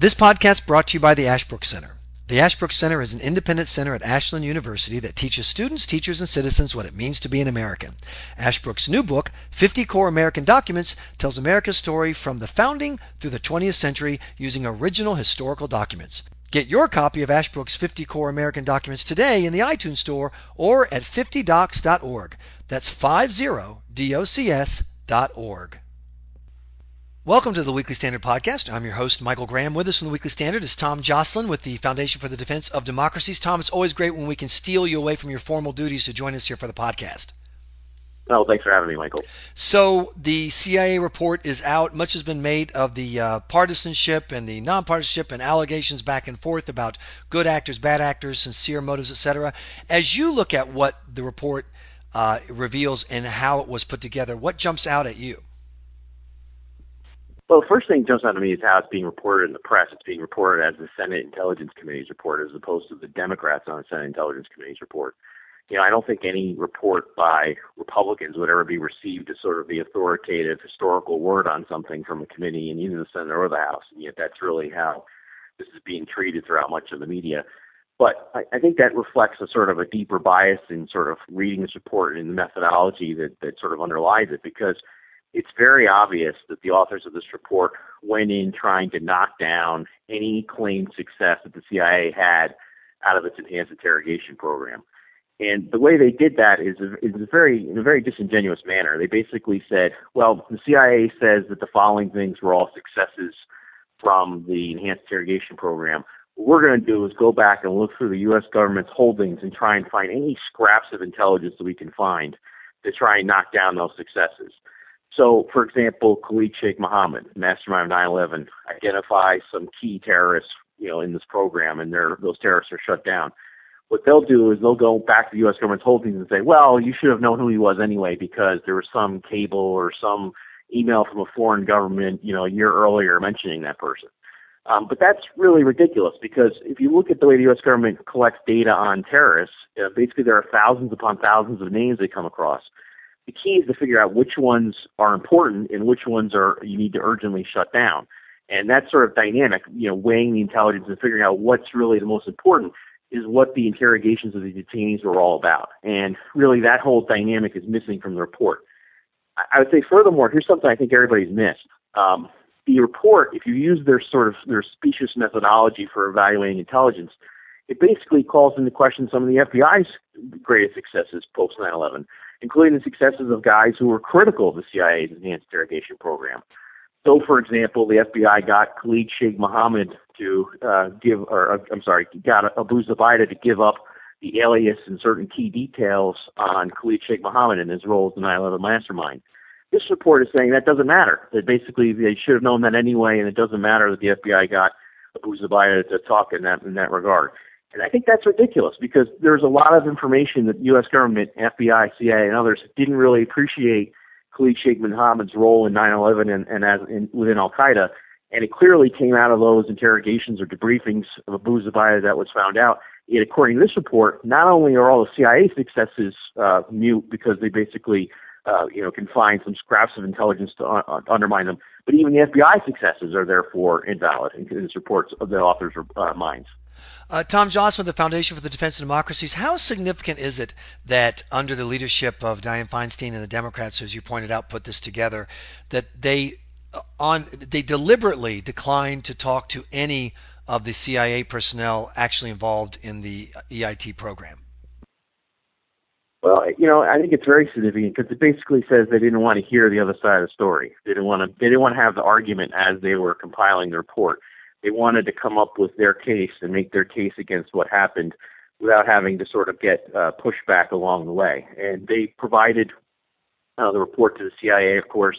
This podcast brought to you by the Ashbrook Center. The Ashbrook Center is an independent center at Ashland University that teaches students, teachers, and citizens what it means to be an American. Ashbrook's new book, 50 Core American Documents, tells America's story from the founding through the 20th century using original historical documents. Get your copy of Ashbrook's 50 Core American Documents today in the iTunes Store or at 50docs.org. That's 50docs.org. Welcome to the Weekly Standard Podcast. I'm your host, Michael Graham. With us from the Weekly Standard is Tom Joscelyn with the Foundation for the Defense of Democracies. Tom, it's always great when we can steal you away from your formal duties to join us here for the podcast. Oh, thanks for having me, Michael. So the CIA report is out. Much has been made of the uh, partisanship and the nonpartisanship and allegations back and forth about good actors, bad actors, sincere motives, etc. As you look at what the report uh, reveals and how it was put together, what jumps out at you? Well, the first thing jumps out to me is how it's being reported in the press. It's being reported as the Senate Intelligence Committee's report as opposed to the Democrats on the Senate Intelligence Committee's report. You know, I don't think any report by Republicans would ever be received as sort of the authoritative historical word on something from a committee in either the Senate or the House. And yet that's really how this is being treated throughout much of the media. But I, I think that reflects a sort of a deeper bias in sort of reading this report and the methodology that, that sort of underlies it because – it's very obvious that the authors of this report went in trying to knock down any claimed success that the CIA had out of its enhanced interrogation program. And the way they did that is is a very in a very disingenuous manner. They basically said, "Well, the CIA says that the following things were all successes from the enhanced interrogation program. What we're going to do is go back and look through the U.S. government's holdings and try and find any scraps of intelligence that we can find to try and knock down those successes." So, for example, Khalid Sheikh Mohammed, mastermind of 9/11, identifies some key terrorists, you know, in this program, and those terrorists are shut down. What they'll do is they'll go back to the U.S. government's holdings and say, "Well, you should have known who he was anyway because there was some cable or some email from a foreign government, you know, a year earlier mentioning that person." Um, but that's really ridiculous because if you look at the way the U.S. government collects data on terrorists, uh, basically there are thousands upon thousands of names they come across the key is to figure out which ones are important and which ones are you need to urgently shut down. And that sort of dynamic, you know, weighing the intelligence and figuring out what's really the most important is what the interrogations of the detainees were all about. And really that whole dynamic is missing from the report. I would say furthermore, here's something I think everybody's missed. Um, the report, if you use their sort of their specious methodology for evaluating intelligence, it basically calls into question some of the FBI's greatest successes post 9/11 including the successes of guys who were critical of the CIA's enhanced interrogation program. So, for example, the FBI got Khalid Sheikh Mohammed to uh, give, or uh, I'm sorry, got Abu Zubaydah to give up the alias and certain key details on Khalid Sheikh Mohammed and his role as the 9/11 mastermind. This report is saying that doesn't matter. That basically they should have known that anyway, and it doesn't matter that the FBI got Abu Zubaydah to talk in that in that regard. And I think that's ridiculous because there's a lot of information that U.S. government, FBI, CIA, and others didn't really appreciate Khalid Sheikh Mohammed's role in 9/11 and, and as in, within Al Qaeda, and it clearly came out of those interrogations or debriefings of Abu Zubaydah that was found out. Yet, according to this report, not only are all the CIA successes uh, mute because they basically, uh, you know, can find some scraps of intelligence to uh, undermine them, but even the FBI successes are therefore invalid in this report's of the author's uh, minds. Uh, Tom Joscelyn, with the Foundation for the Defense of Democracies. How significant is it that under the leadership of Dianne Feinstein and the Democrats, as you pointed out, put this together, that they uh, on they deliberately declined to talk to any of the CIA personnel actually involved in the EIT program? Well, you know, I think it's very significant because it basically says they didn't want to hear the other side of the story. They didn't want to. They didn't want to have the argument as they were compiling the report they wanted to come up with their case and make their case against what happened without having to sort of get uh, pushback along the way. And they provided uh, the report to the CIA, of course,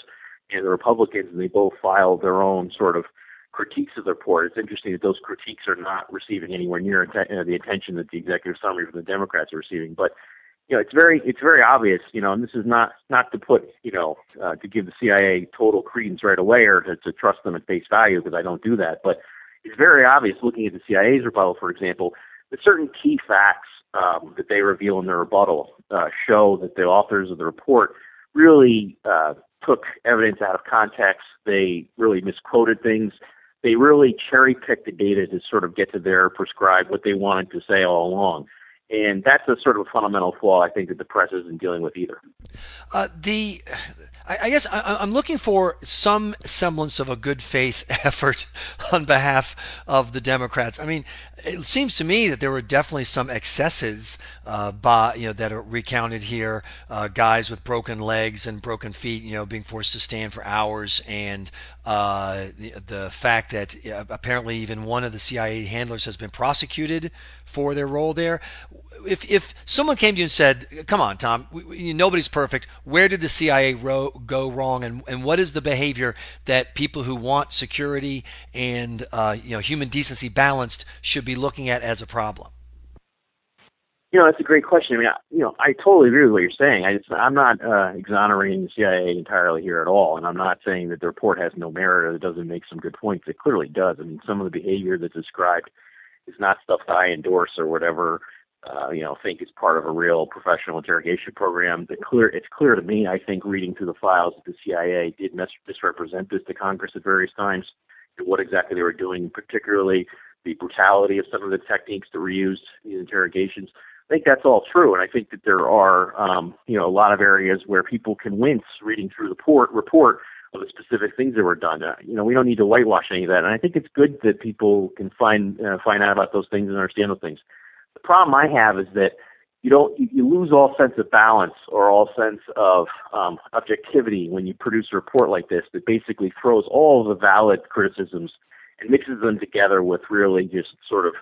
and the Republicans, and they both filed their own sort of critiques of the report. It's interesting that those critiques are not receiving anywhere near att- uh, the attention that the executive summary from the Democrats are receiving. But you know, it's very it's very obvious, you know, and this is not not to put, you know, uh, to give the CIA total credence right away or to, to trust them at face value because I don't do that, but it's very obvious looking at the CIA's rebuttal, for example, that certain key facts um, that they reveal in their rebuttal uh, show that the authors of the report really uh, took evidence out of context. They really misquoted things. they really cherry picked the data to sort of get to their prescribed what they wanted to say all along. And that's a sort of a fundamental flaw I think that the press isn't dealing with either. Uh, the, I, guess I, am looking for some semblance of a good faith effort on behalf of the Democrats. I mean, it seems to me that there were definitely some excesses uh, by you know that are recounted here. Uh, guys with broken legs and broken feet, you know, being forced to stand for hours, and uh, the, the fact that apparently even one of the CIA handlers has been prosecuted for their role there. If if someone came to you and said, "Come on, Tom, we, nobody's perfect. Where did the CIA ro- go wrong, and and what is the behavior that people who want security and uh, you know human decency balanced should be looking at as a problem?" You know, that's a great question. I mean, I, you know, I totally agree with what you're saying. I just, I'm not uh, exonerating the CIA entirely here at all, and I'm not saying that the report has no merit or it doesn't make some good points. It clearly does. I mean, some of the behavior that's described is not stuff that I endorse or whatever. Uh, you know, think is part of a real professional interrogation program. The clear, it's clear to me. I think reading through the files that the CIA did mis- misrepresent this to Congress at various times, what exactly they were doing, particularly the brutality of some of the techniques that were used in interrogations. I think that's all true, and I think that there are, um, you know, a lot of areas where people can wince reading through the port, report of the specific things that were done. Uh, you know, we don't need to whitewash any of that, and I think it's good that people can find uh, find out about those things and understand those things. The problem I have is that you don't you, lose all sense of balance or all sense of um, objectivity when you produce a report like this that basically throws all the valid criticisms and mixes them together with really just sort of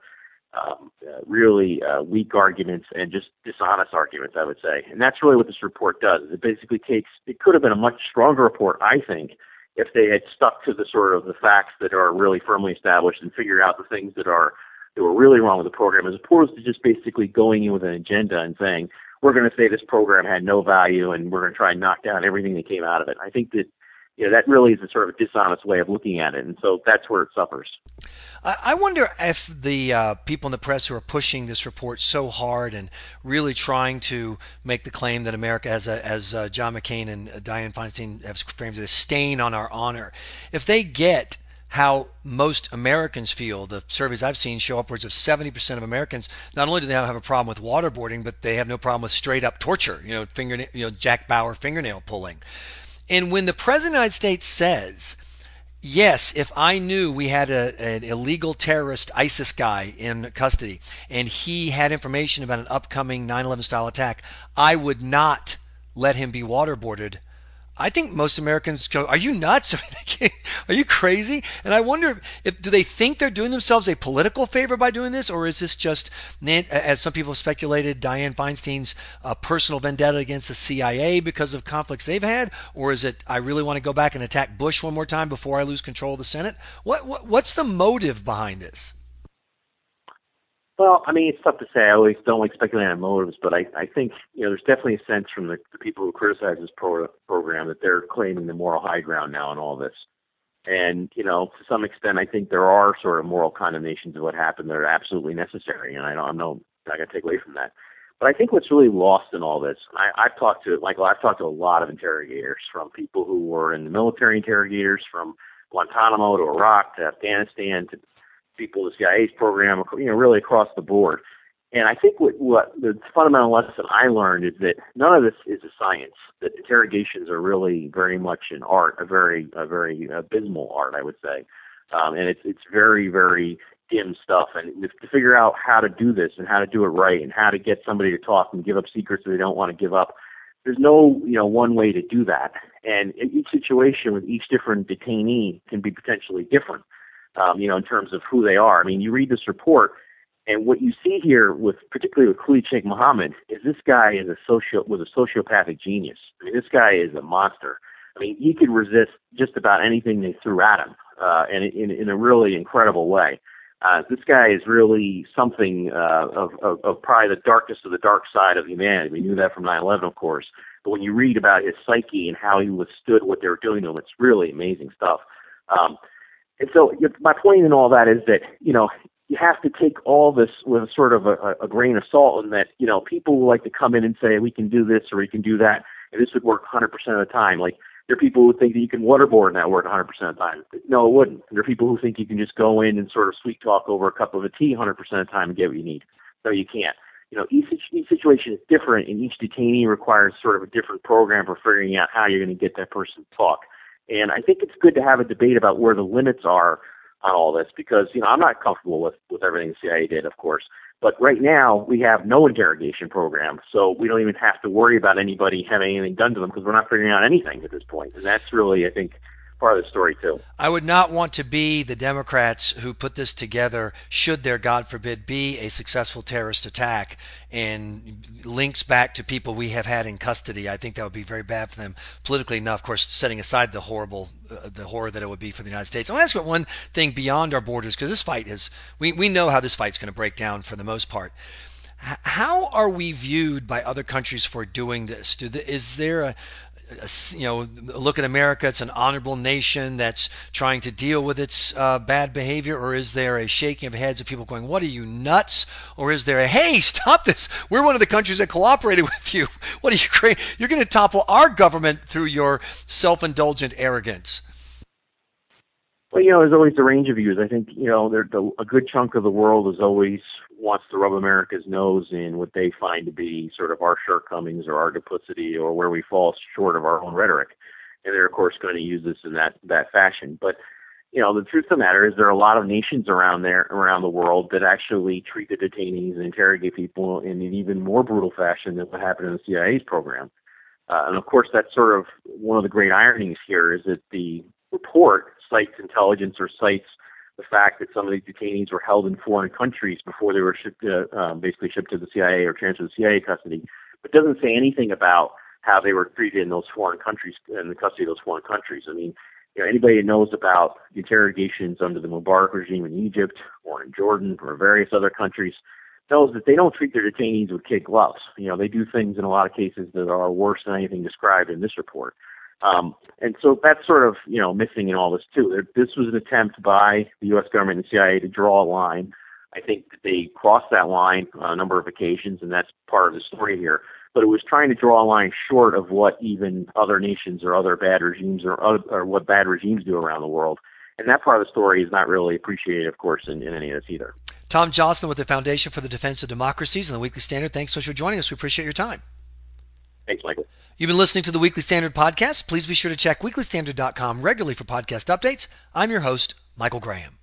um, uh, really uh, weak arguments and just dishonest arguments, I would say. And that's really what this report does. It basically takes, it could have been a much stronger report, I think, if they had stuck to the sort of the facts that are really firmly established and figured out the things that are that were really wrong with the program, as opposed to just basically going in with an agenda and saying we're going to say this program had no value and we're going to try and knock down everything that came out of it. I think that you know, that really is a sort of a dishonest way of looking at it. And so that's where it suffers. I wonder if the uh, people in the press who are pushing this report so hard and really trying to make the claim that America, as, a, as uh, John McCain and Dianne Feinstein have framed it, a stain on our honor, if they get how most Americans feel. The surveys I've seen show upwards of 70% of Americans not only do they have a problem with waterboarding, but they have no problem with straight up torture, you know, fingernail, you know, Jack Bauer fingernail pulling. And when the President of the United States says, yes, if I knew we had a, an illegal terrorist ISIS guy in custody and he had information about an upcoming 9 11 style attack, I would not let him be waterboarded. I think most Americans go, "Are you nuts? Are you crazy?" And I wonder if do they think they're doing themselves a political favor by doing this, or is this just, as some people have speculated, Dianne Feinstein's uh, personal vendetta against the CIA because of conflicts they've had, or is it I really want to go back and attack Bush one more time before I lose control of the Senate? What, what what's the motive behind this? Well, I mean, it's tough to say. I always don't like speculating on motives, but I, I think you know there's definitely a sense from the, the people who criticize this pro- program that they're claiming the moral high ground now in all this. And you know, to some extent, I think there are sort of moral condemnations of what happened that are absolutely necessary, and I don't, no not going to take away from that. But I think what's really lost in all this, I, I've talked to Michael. I've talked to a lot of interrogators, from people who were in the military interrogators, from Guantanamo to Iraq to Afghanistan to people, the CIA's program, you know, really across the board. And I think what, what the fundamental lesson I learned is that none of this is a science. That interrogations are really very much an art, a very, a very abysmal art, I would say. Um, and it's it's very, very dim stuff. And to figure out how to do this and how to do it right and how to get somebody to talk and give up secrets that they don't want to give up, there's no you know one way to do that. And each situation with each different detainee can be potentially different um, you know, in terms of who they are. I mean, you read this report, and what you see here, with particularly with Khalid Sheikh Mohammed, is this guy is a socio was a sociopathic genius. I mean, this guy is a monster. I mean, he could resist just about anything they threw at him, uh, and in, in a really incredible way. Uh, this guy is really something uh, of, of, of probably the darkest of the dark side of humanity. We knew that from 9/11, of course. But when you read about his psyche and how he withstood what they were doing to him, it's really amazing stuff. Um, and so my point in all that is that, you know, you have to take all this with a sort of a, a grain of salt and that, you know, people like to come in and say, we can do this or we can do that, and this would work 100% of the time. Like, There are people who think that you can waterboard network 100% of the time. No, it wouldn't. There are people who think you can just go in and sort of sweet talk over a cup of a tea 100% of the time and get what you need. No, you can't. You know, each, each situation is different, and each detainee requires sort of a different program for figuring out how you're going to get that person to talk. And I think it's good to have a debate about where the limits are on all this because you know I'm not comfortable with with everything the CIA did, of course. But right now we have no interrogation program, so we don't even have to worry about anybody having anything done to them because we're not figuring out anything at this point. point, and that's really I think part of the story too. I would not want to be the Democrats who put this together should there God forbid be a successful terrorist attack and links back to people we have had in custody. I think that would be very bad for them politically enough, of course, setting aside the horrible uh, the horror that it would be for the United States. I want to ask about one thing beyond our borders because this fight is we we know how this fight's going to break down for the most part. How are we viewed by other countries for doing this? Do the, is there a, you know, look at America, it's an honorable nation that's trying to deal with its uh, bad behavior? Or is there a shaking of heads of people going, What are you, nuts? Or is there a, Hey, stop this. We're one of the countries that cooperated with you. What are you crazy? You're going to topple our government through your self indulgent arrogance. Well, you know, there's always a range of views. I think, you know, the, a good chunk of the world is always wants to rub America's nose in what they find to be sort of our shortcomings or our duplicity or where we fall short of our own rhetoric. And they're of course going to use this in that that fashion. But you know, the truth of the matter is there are a lot of nations around there around the world that actually treat the detainees and interrogate people in an even more brutal fashion than what happened in the CIA's program. Uh, and of course, that's sort of one of the great ironies here is that the report cites intelligence or cites the fact that some of these detainees were held in foreign countries before they were shipped, uh, um, basically shipped to the CIA or transferred to CIA custody, but doesn't say anything about how they were treated in those foreign countries, in the custody of those foreign countries. I mean, you know, anybody who knows about interrogations under the Mubarak regime in Egypt or in Jordan or various other countries knows that they don't treat their detainees with kid gloves. You know, they do things in a lot of cases that are worse than anything described in this report. Um, and so that's sort of, you know, missing in all this too. This was an attempt by the U.S. government and the CIA to draw a line. I think they crossed that line on a number of occasions, and that's part of the story here. But it was trying to draw a line short of what even other nations or other bad regimes or, or what bad regimes do around the world. And that part of the story is not really appreciated, of course, in, in any of this either. Tom Joscelyn with the Foundation for the Defense of Democracies and the Weekly Standard. Thanks so much for joining us. We appreciate your time. Thanks, Michael. You've been listening to the Weekly Standard podcast. Please be sure to check weeklystandard.com regularly for podcast updates. I'm your host, Michael Graham.